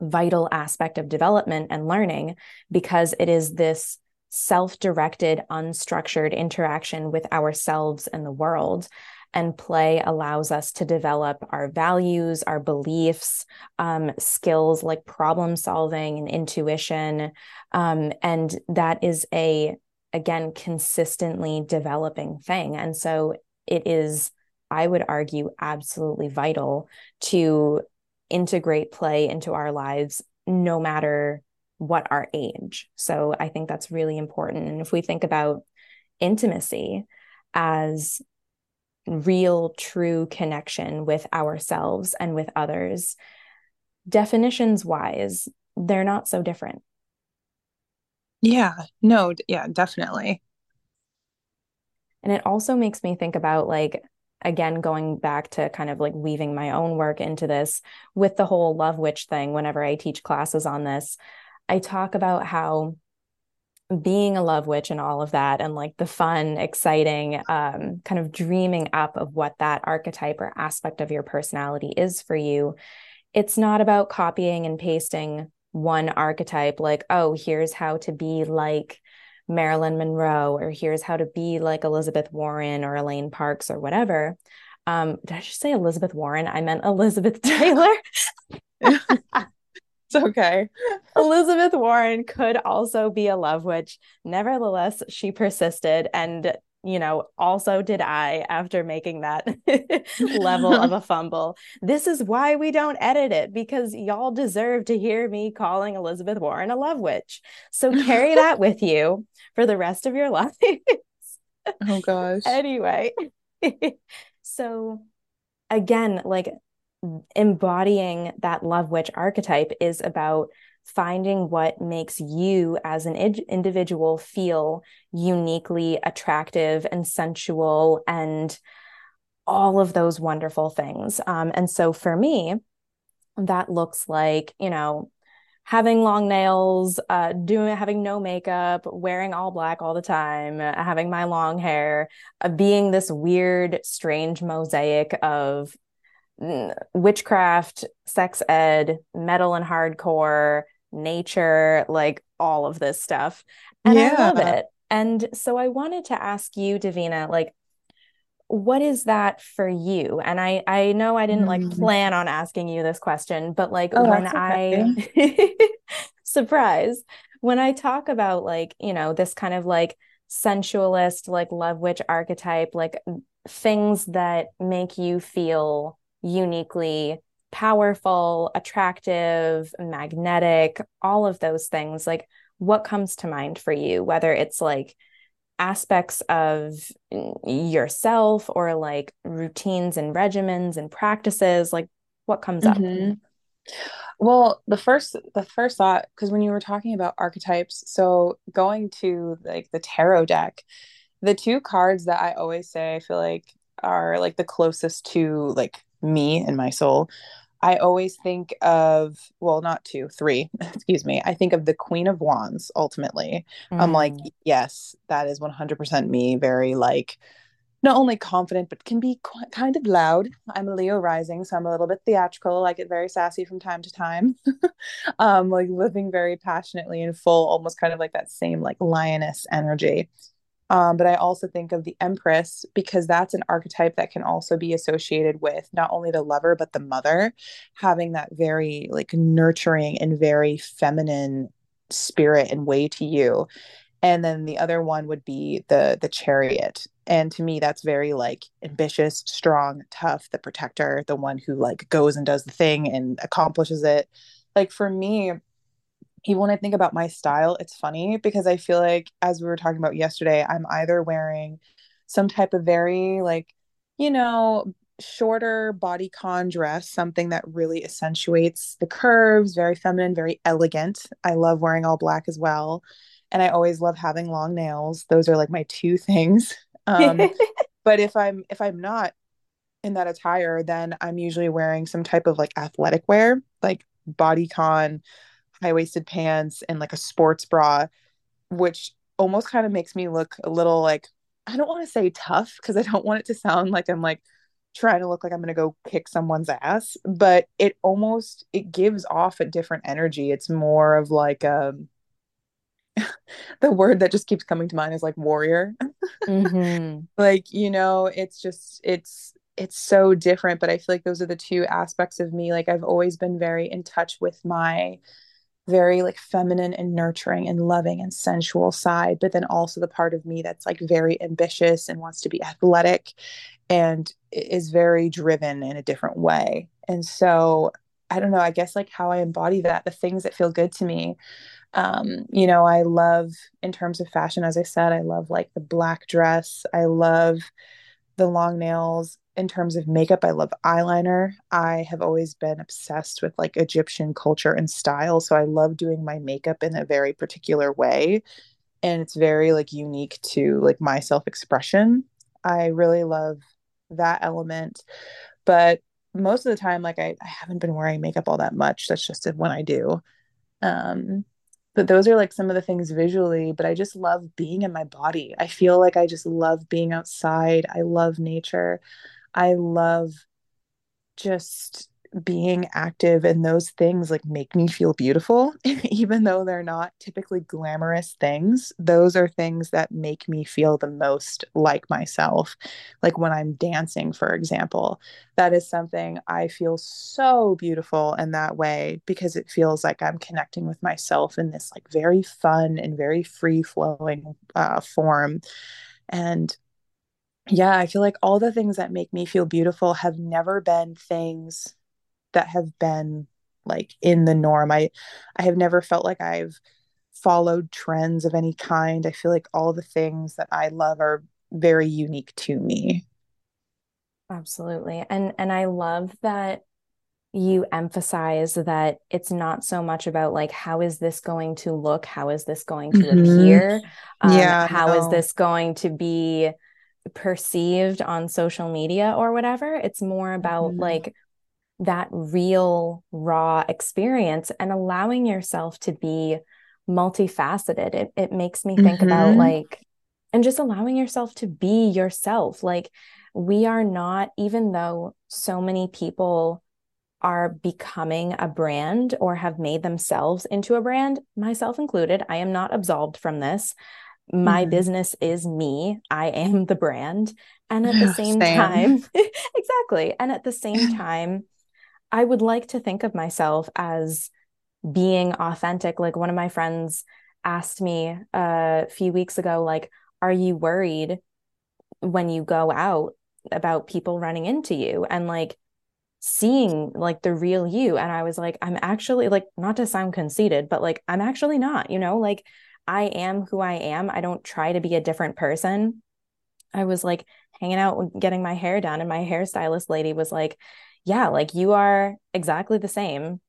vital aspect of development and learning because it is this self-directed unstructured interaction with ourselves and the world and play allows us to develop our values, our beliefs, um, skills like problem solving and intuition. Um, and that is a, again, consistently developing thing. And so it is, I would argue, absolutely vital to integrate play into our lives no matter what our age. So I think that's really important. And if we think about intimacy as real, true connection with ourselves and with others, definitions wise, they're not so different. Yeah, no, yeah, definitely. And it also makes me think about like, again, going back to kind of like weaving my own work into this with the whole love witch thing. Whenever I teach classes on this, I talk about how being a love witch and all of that and like the fun exciting um, kind of dreaming up of what that archetype or aspect of your personality is for you it's not about copying and pasting one archetype like oh here's how to be like marilyn monroe or here's how to be like elizabeth warren or elaine parks or whatever um, did i just say elizabeth warren i meant elizabeth taylor It's okay. Elizabeth Warren could also be a love witch. Nevertheless, she persisted and you know, also did I after making that level of a fumble. This is why we don't edit it because y'all deserve to hear me calling Elizabeth Warren a love witch. So carry that with you for the rest of your life. oh gosh. Anyway. so again, like embodying that love witch archetype is about finding what makes you as an individual feel uniquely attractive and sensual and all of those wonderful things. Um, and so for me, that looks like, you know, having long nails, uh, doing having no makeup, wearing all black all the time, uh, having my long hair, uh, being this weird, strange mosaic of witchcraft, sex ed, metal and hardcore, nature, like all of this stuff. And yeah. I love it. And so I wanted to ask you, Davina, like, what is that for you? And I I know I didn't like mm. plan on asking you this question, but like oh, when okay. I surprise, when I talk about like, you know, this kind of like sensualist, like love witch archetype, like things that make you feel uniquely powerful, attractive, magnetic, all of those things. Like, what comes to mind for you? Whether it's like aspects of yourself or like routines and regimens and practices, like, what comes mm-hmm. up? Well, the first the first thought because when you were talking about archetypes, so going to like the tarot deck, the two cards that I always say I feel like are like the closest to like me and my soul I always think of, well, not two, three, excuse me. I think of the Queen of Wands ultimately. Mm. I'm like, mm. yes, that is 100% me. Very like, not only confident, but can be quite, kind of loud. I'm a Leo rising, so I'm a little bit theatrical. I get very sassy from time to time. um, like living very passionately and full, almost kind of like that same like lioness energy. Um, but I also think of the Empress because that's an archetype that can also be associated with not only the lover, but the mother, having that very like nurturing and very feminine spirit and way to you. And then the other one would be the the chariot. And to me, that's very like ambitious, strong, tough, the protector, the one who like goes and does the thing and accomplishes it. Like for me, even when I think about my style, it's funny because I feel like, as we were talking about yesterday, I'm either wearing some type of very, like, you know, shorter body bodycon dress, something that really accentuates the curves, very feminine, very elegant. I love wearing all black as well. And I always love having long nails. Those are like my two things. Um, but if I'm if I'm not in that attire, then I'm usually wearing some type of like athletic wear, like bodycon high waisted pants and like a sports bra, which almost kind of makes me look a little like I don't want to say tough because I don't want it to sound like I'm like trying to look like I'm going to go kick someone's ass, but it almost it gives off a different energy. It's more of like um the word that just keeps coming to mind is like warrior. Mm-hmm. like, you know, it's just it's it's so different, but I feel like those are the two aspects of me. Like I've always been very in touch with my very like feminine and nurturing and loving and sensual side, but then also the part of me that's like very ambitious and wants to be athletic and is very driven in a different way. And so I don't know, I guess like how I embody that, the things that feel good to me. Um, you know, I love in terms of fashion, as I said, I love like the black dress. I love the long nails in terms of makeup, I love eyeliner. I have always been obsessed with like Egyptian culture and style. So I love doing my makeup in a very particular way. And it's very like unique to like my self expression. I really love that element. But most of the time, like I, I haven't been wearing makeup all that much. That's just when I do. Um, but those are like some of the things visually but i just love being in my body i feel like i just love being outside i love nature I love just being active and those things like make me feel beautiful even though they're not typically glamorous things. Those are things that make me feel the most like myself like when i'm dancing for example. That is something i feel so beautiful in that way because it feels like i'm connecting with myself in this like very fun and very free flowing uh, form. And yeah, I feel like all the things that make me feel beautiful have never been things that have been like in the norm. I I have never felt like I've followed trends of any kind. I feel like all the things that I love are very unique to me. Absolutely. And and I love that you emphasize that it's not so much about like how is this going to look how is this going to mm-hmm. appear um, yeah how no. is this going to be perceived on social media or whatever it's more about mm-hmm. like that real raw experience and allowing yourself to be multifaceted it, it makes me think mm-hmm. about like and just allowing yourself to be yourself like we are not even though so many people are becoming a brand or have made themselves into a brand, myself included. I am not absolved from this. My mm-hmm. business is me. I am the brand. And at the same, same. time, exactly. And at the same time, I would like to think of myself as being authentic. Like one of my friends asked me a few weeks ago, like, are you worried when you go out about people running into you? And like, seeing like the real you and i was like i'm actually like not to sound conceited but like i'm actually not you know like i am who i am. I don't try to be a different person. I was like hanging out getting my hair done and my hairstylist lady was like yeah like you are exactly the same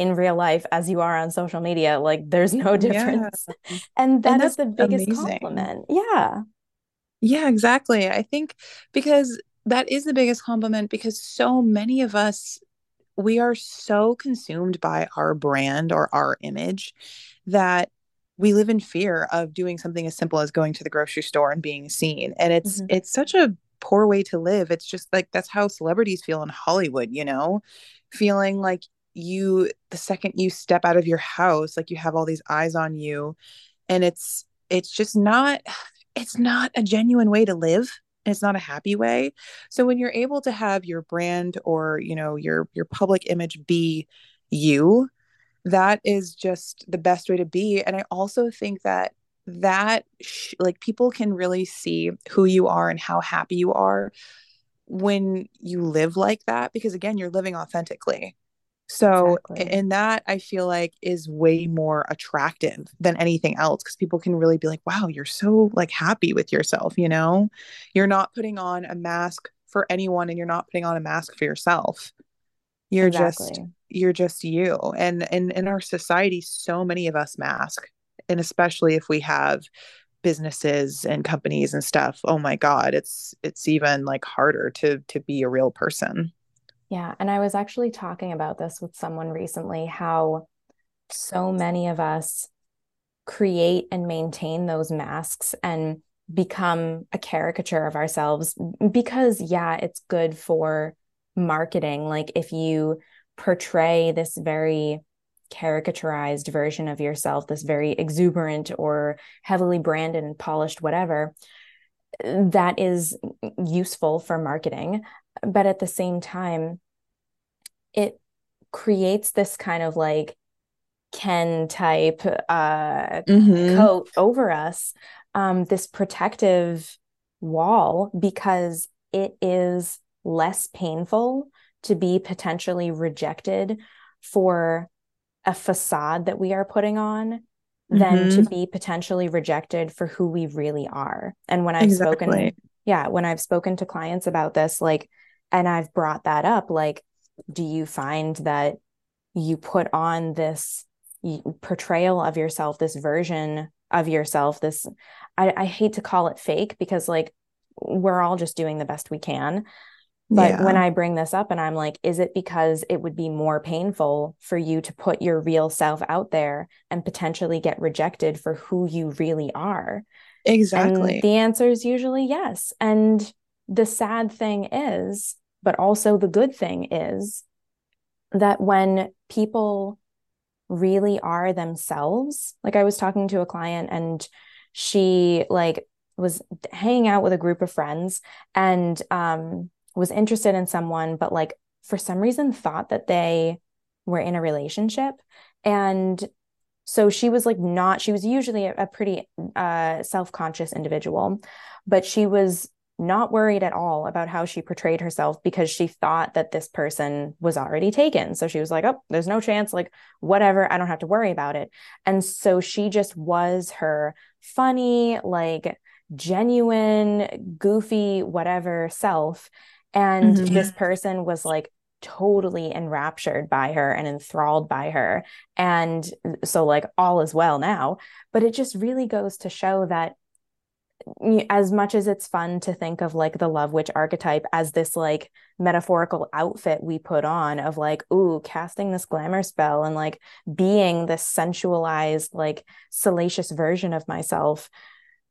in real life as you are on social media. Like there's no difference. Yeah. and that and is the biggest amazing. compliment. Yeah. Yeah exactly. I think because that is the biggest compliment because so many of us we are so consumed by our brand or our image that we live in fear of doing something as simple as going to the grocery store and being seen and it's mm-hmm. it's such a poor way to live. It's just like that's how celebrities feel in hollywood you know? Feeling like you the second you step out of your house like you have all these eyes on you and it's it's just not it's not a genuine way to live it's not a happy way. So when you're able to have your brand or you know your your public image be you that is just the best way to be and i also think that that sh- like people can really see who you are and how happy you are when you live like that because again you're living authentically so, exactly. and that I feel like is way more attractive than anything else because people can really be like, wow, you're so like happy with yourself, you know? You're not putting on a mask for anyone and you're not putting on a mask for yourself. You're exactly. just you're just you. And in in our society, so many of us mask. And especially if we have businesses and companies and stuff, oh my God, it's it's even like harder to to be a real person. Yeah. And I was actually talking about this with someone recently how so many of us create and maintain those masks and become a caricature of ourselves because, yeah, it's good for marketing. Like if you portray this very caricaturized version of yourself, this very exuberant or heavily branded and polished, whatever, that is useful for marketing but at the same time it creates this kind of like ken type uh mm-hmm. coat over us um this protective wall because it is less painful to be potentially rejected for a facade that we are putting on than mm-hmm. to be potentially rejected for who we really are. And when I've exactly. spoken, yeah, when I've spoken to clients about this, like and I've brought that up like do you find that you put on this portrayal of yourself this version of yourself this I, I hate to call it fake because like we're all just doing the best we can but yeah. when I bring this up and I'm like, is it because it would be more painful for you to put your real self out there and potentially get rejected for who you really are? Exactly. And the answer is usually yes. And the sad thing is, but also the good thing is that when people really are themselves, like I was talking to a client and she like was hanging out with a group of friends and um was interested in someone but like for some reason thought that they were in a relationship and so she was like not she was usually a, a pretty uh self-conscious individual but she was not worried at all about how she portrayed herself because she thought that this person was already taken. So she was like, oh, there's no chance, like, whatever, I don't have to worry about it. And so she just was her funny, like, genuine, goofy, whatever self. And mm-hmm. this person was like totally enraptured by her and enthralled by her. And so, like, all is well now. But it just really goes to show that as much as it's fun to think of like the love witch archetype as this like metaphorical outfit we put on of like ooh casting this glamour spell and like being this sensualized like salacious version of myself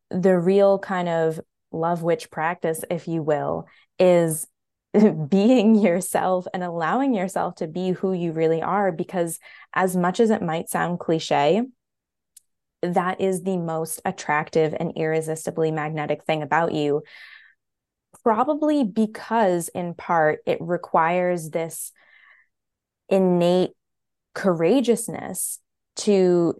the real kind of love witch practice if you will is being yourself and allowing yourself to be who you really are because as much as it might sound cliche that is the most attractive and irresistibly magnetic thing about you. Probably because in part it requires this innate courageousness to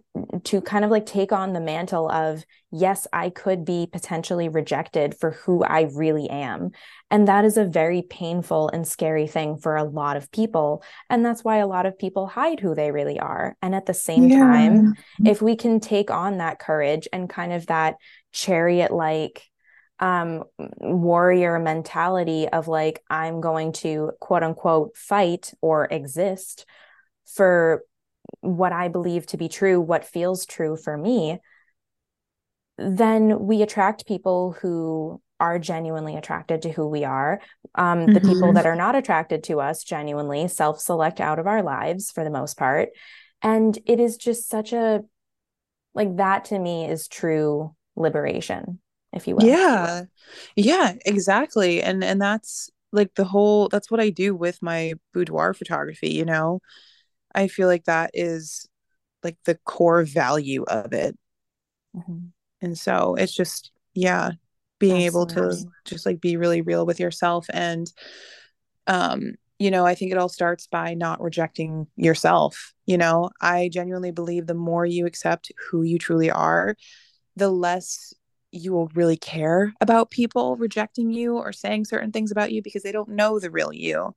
to kind of like take on the mantle of yes i could be potentially rejected for who i really am. And that is a very painful and scary thing for a lot of people. And that's why a lot of people hide who they really are. And at the same yeah. time if we can take on that courage and kind of that chariot like um, warrior mentality of like i'm going to quote unquote fight or exist for what I believe to be true, what feels true for me, then we attract people who are genuinely attracted to who we are. Um, mm-hmm. The people that are not attracted to us genuinely self select out of our lives for the most part. And it is just such a, like, that to me is true liberation, if you will. Yeah. Yeah, exactly. And, and that's like the whole, that's what I do with my boudoir photography, you know? I feel like that is like the core value of it. Mm-hmm. And so it's just, yeah, being Absolutely. able to just like be really real with yourself. And, um, you know, I think it all starts by not rejecting yourself. You know, I genuinely believe the more you accept who you truly are, the less you will really care about people rejecting you or saying certain things about you because they don't know the real you.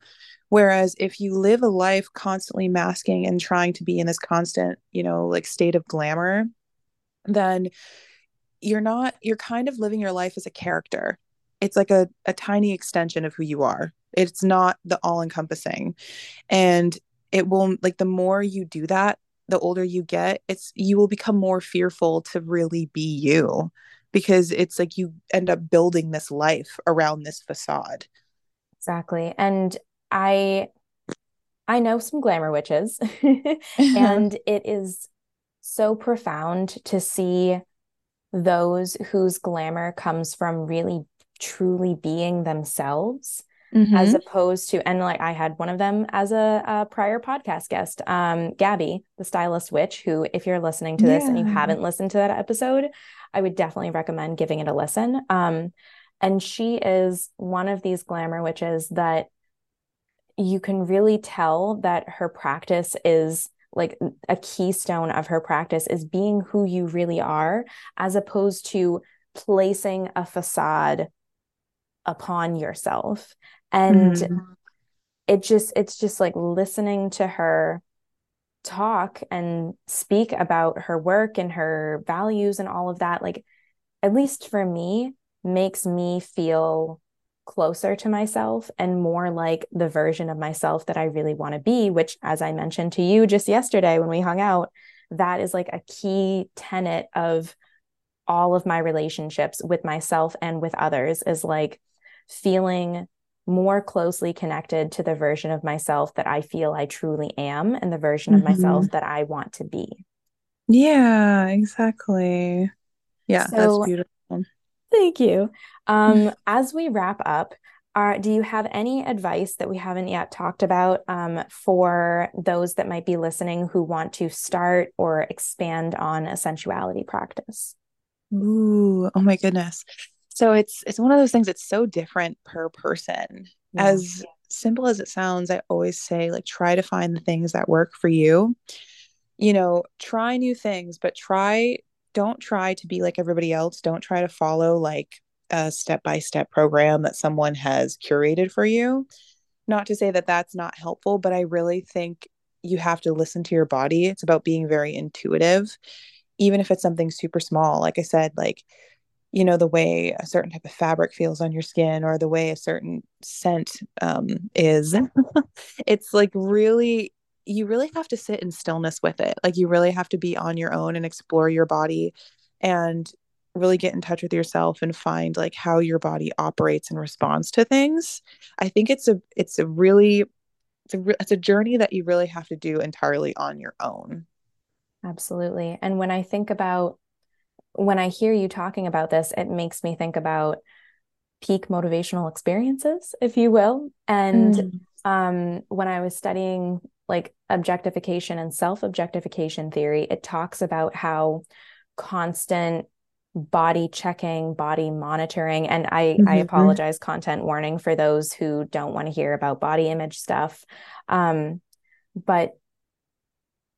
Whereas if you live a life constantly masking and trying to be in this constant, you know, like state of glamour, then you're not, you're kind of living your life as a character. It's like a, a tiny extension of who you are. It's not the all encompassing. And it will, like, the more you do that, the older you get, it's, you will become more fearful to really be you because it's like you end up building this life around this facade. Exactly. And I I know some glamour witches and it is so profound to see those whose glamour comes from really truly being themselves mm-hmm. as opposed to and like I had one of them as a, a prior podcast guest um Gabby the stylist witch who if you're listening to this yeah. and you haven't listened to that episode I would definitely recommend giving it a listen um and she is one of these glamour witches that you can really tell that her practice is like a keystone of her practice is being who you really are as opposed to placing a facade upon yourself and mm-hmm. it just it's just like listening to her talk and speak about her work and her values and all of that like at least for me makes me feel closer to myself and more like the version of myself that I really want to be, which, as I mentioned to you just yesterday when we hung out, that is like a key tenet of all of my relationships with myself and with others is like feeling more closely connected to the version of myself that I feel I truly am and the version mm-hmm. of myself that I want to be. Yeah, exactly. Yeah, so, that's beautiful. Thank you. Um, as we wrap up, are, do you have any advice that we haven't yet talked about um, for those that might be listening who want to start or expand on a sensuality practice? Ooh, oh my goodness. So it's it's one of those things that's so different per person. Yeah. As simple as it sounds, I always say like try to find the things that work for you. You know, try new things, but try don't try to be like everybody else. Don't try to follow like a step by step program that someone has curated for you. Not to say that that's not helpful, but I really think you have to listen to your body. It's about being very intuitive, even if it's something super small. Like I said, like you know the way a certain type of fabric feels on your skin or the way a certain scent um, is. It's like really you really have to sit in stillness with it. Like you really have to be on your own and explore your body and really get in touch with yourself and find like how your body operates and responds to things. I think it's a it's a really it's a, it's a journey that you really have to do entirely on your own. Absolutely. And when i think about when i hear you talking about this it makes me think about peak motivational experiences if you will and mm. um, when i was studying like objectification and self objectification theory it talks about how constant body checking, body monitoring. And I, mm-hmm. I apologize, content warning for those who don't want to hear about body image stuff. Um, but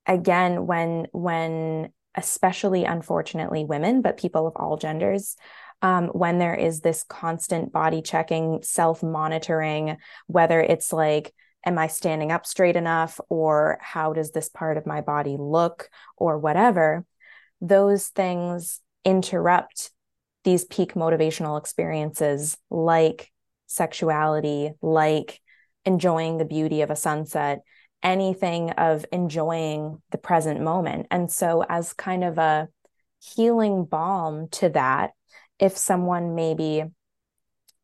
again, when when especially unfortunately women, but people of all genders, um, when there is this constant body checking, self monitoring, whether it's like, am I standing up straight enough, or how does this part of my body look, or whatever, those things interrupt these peak motivational experiences like sexuality, like enjoying the beauty of a sunset, anything of enjoying the present moment. And so, as kind of a healing balm to that, if someone maybe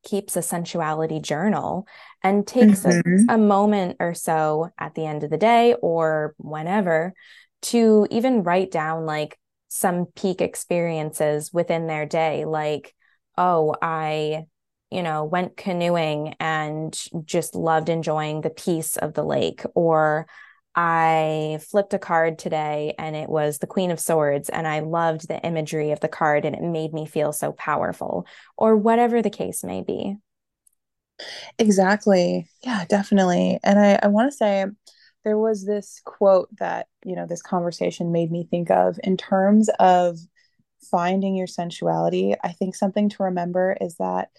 keeps a sensuality journal and takes mm-hmm. a, a moment or so at the end of the day or whenever to even write down like some peak experiences within their day like oh i you know went canoeing and just loved enjoying the peace of the lake. Or i flipped a card today and it was the queen of swords and i loved the imagery of the card and it made me feel so powerful or whatever the case may be. Exactly. Yeah definitely. And i, I want to say there was this quote that you know this conversation made me think of in terms of finding your sensuality. I think something to remember is that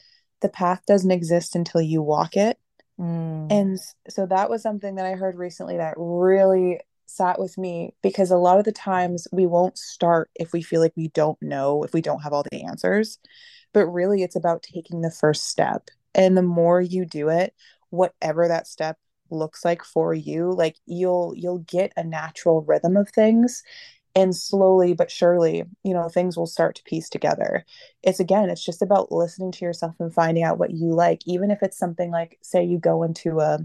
the path doesn't exist until you walk it. Mm. and so that was something that i heard recently that really sat with me because a lot of the times we won't start if we feel like we don't know if we don't have all the answers. But really it's about taking the first step. And the more you do it whatever that step looks like for you like you'll you'll get a natural rhythm of things and slowly but surely you know things will start to piece together it's again it's just about listening to yourself and finding out what you like even if it's something like say you go into a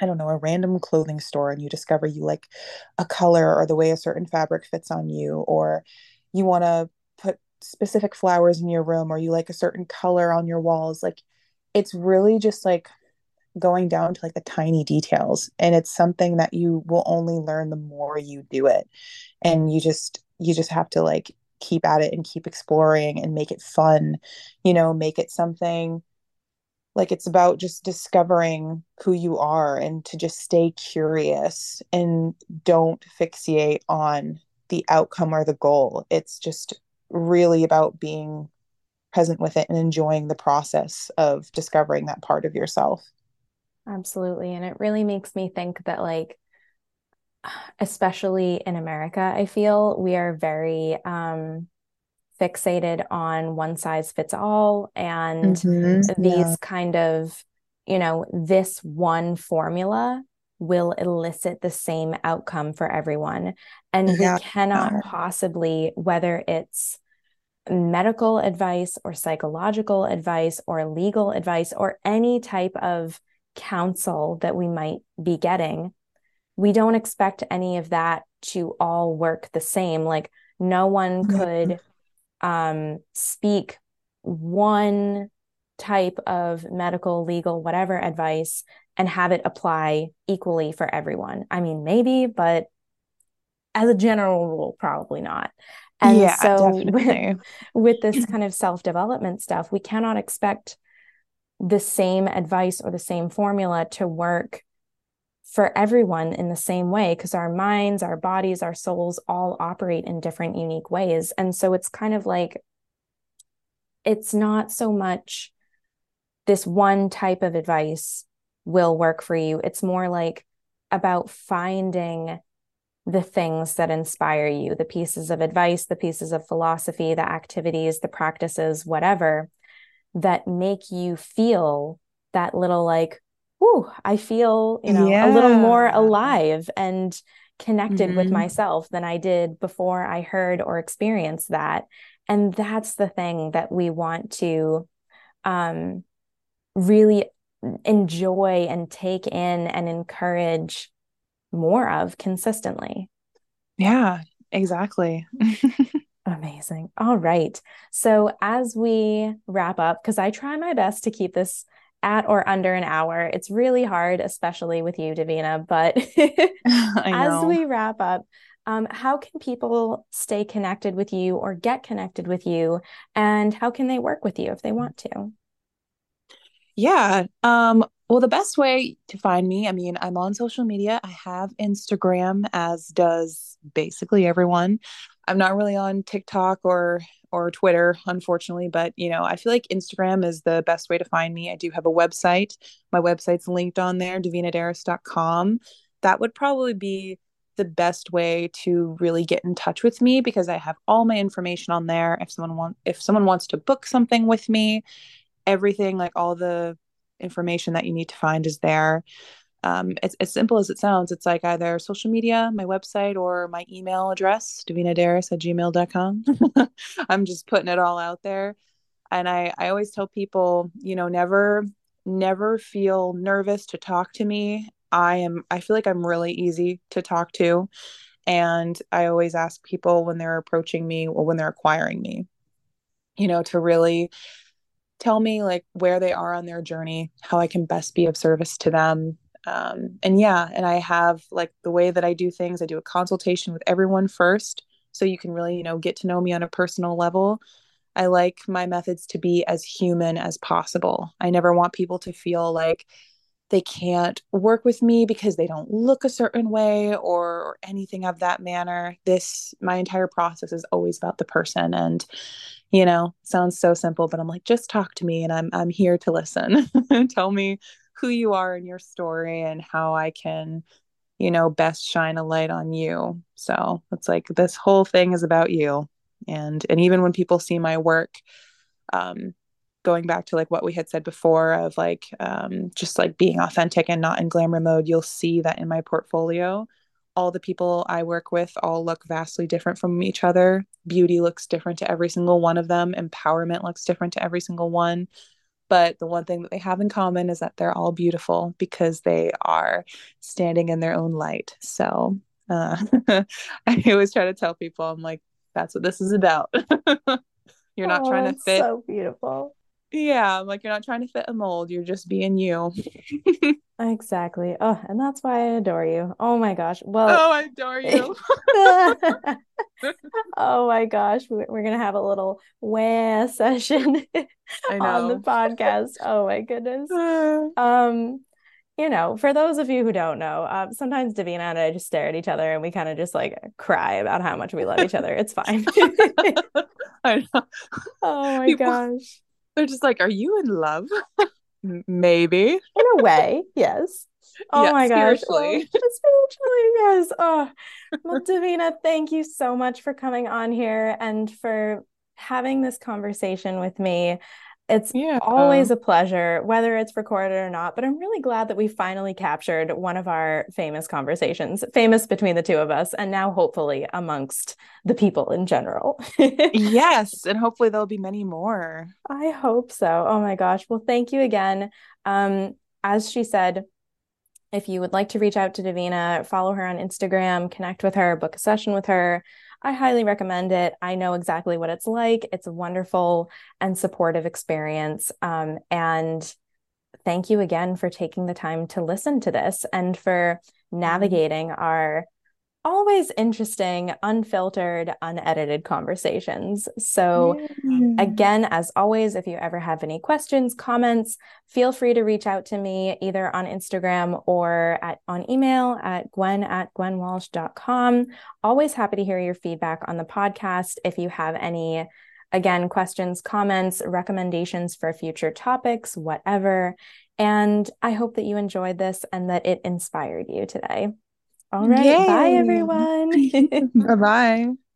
I don't know, a random clothing store and you discover you like a color or the way a certain fabric fits on you, or you want to put specific flowers in your room or you like a certain color on your walls. Like it's really just like going down to like the tiny details and it's something that you will only learn the more you do it. And you just you just have to like keep at it and keep exploring and make it fun you know make it something like it's about just discovering who you are and to just stay curious and don't fixate on the outcome or the goal. It's just really about being present with it and enjoying the process of discovering that part of yourself Absolutely. And it really makes me think that, like, especially in America, I feel we are very um, fixated on one size fits all and mm-hmm. these yeah. kind of, you know, this one formula will elicit the same outcome for everyone. And yeah. we cannot possibly, whether it's medical advice or psychological advice or legal advice or any type of counsel that we might be getting, we don't expect any of that to all work the same. Like, no one could um, speak one type of medical, legal, whatever advice and have it apply equally for everyone. I mean, maybe, but as a general rule, probably not. And yeah, so with, with this kind of self development stuff, we cannot expect the same advice or the same formula to work for everyone in the same way because our minds, our bodies, our souls all operate in different unique ways. And so it's kind of like it's not so much this one type of advice will work for you. It's more like about finding the things that inspire you, the pieces of advice, the pieces of philosophy, the activities, the practices, whatever that make you feel that little like, ooh, I feel, you know, yeah. a little more alive and connected mm-hmm. with myself than I did before I heard or experienced that. And that's the thing that we want to um, really enjoy and take in and encourage more of consistently. Yeah, exactly. Amazing. All right. So, as we wrap up, because I try my best to keep this at or under an hour, it's really hard, especially with you, Davina. But as we wrap up, um, how can people stay connected with you or get connected with you? And how can they work with you if they want to? Yeah. Um, well, the best way to find me, I mean, I'm on social media. I have Instagram, as does basically everyone. I'm not really on TikTok or or Twitter, unfortunately, but you know, I feel like Instagram is the best way to find me. I do have a website. My website's linked on there, davinadaras.com. That would probably be the best way to really get in touch with me because I have all my information on there. If someone want if someone wants to book something with me, everything like all the information that you need to find is there. Um, it's as simple as it sounds. It's like either social media, my website, or my email address, davinadaras at gmail.com. I'm just putting it all out there. And I, I always tell people, you know, never, never feel nervous to talk to me. I am, I feel like I'm really easy to talk to. And I always ask people when they're approaching me or when they're acquiring me, you know, to really tell me like where they are on their journey, how I can best be of service to them. Um, and yeah, and I have like the way that I do things, I do a consultation with everyone first. So you can really, you know, get to know me on a personal level. I like my methods to be as human as possible. I never want people to feel like they can't work with me because they don't look a certain way or, or anything of that manner. This, my entire process is always about the person. And you know sounds so simple but i'm like just talk to me and i'm i'm here to listen tell me who you are and your story and how i can you know best shine a light on you so it's like this whole thing is about you and and even when people see my work um going back to like what we had said before of like um just like being authentic and not in glamour mode you'll see that in my portfolio all the people I work with all look vastly different from each other. Beauty looks different to every single one of them, empowerment looks different to every single one. But the one thing that they have in common is that they're all beautiful because they are standing in their own light. So uh, I always try to tell people, I'm like, that's what this is about. You're not oh, trying to fit. So beautiful. Yeah, I'm like, you're not trying to fit a mold. You're just being you. Exactly. Oh, and that's why I adore you. Oh my gosh. Well, oh, I adore you. oh my gosh. We're to have a little wah session on the podcast. Oh my goodness. um, you know, for those of you who don't know, uh, sometimes Davina and I just stare at each other and we kind of just like cry about how much we love each other. It's fine. I know. Oh my People, gosh. They're just like, are you in love? Maybe. In a way, yes. Oh yeah, my gosh. Spiritually. Oh, spiritually, yes. Oh, well, Davina, thank you so much for coming on here and for having this conversation with me. It's yeah. always a pleasure, whether it's recorded or not. But I'm really glad that we finally captured one of our famous conversations, famous between the two of us, and now hopefully amongst the people in general. yes. And hopefully there'll be many more. I hope so. Oh my gosh. Well, thank you again. Um, as she said, if you would like to reach out to Davina, follow her on Instagram, connect with her, book a session with her. I highly recommend it. I know exactly what it's like. It's a wonderful and supportive experience. Um, and thank you again for taking the time to listen to this and for mm-hmm. navigating our always interesting, unfiltered, unedited conversations. So, mm. again, as always, if you ever have any questions, comments, feel free to reach out to me either on Instagram or at on email at gwen at gwenwalsh.com. Always happy to hear your feedback on the podcast. If you have any again questions comments recommendations for future topics whatever and i hope that you enjoyed this and that it inspired you today All right. Yay. Bye, everyone. bye bye.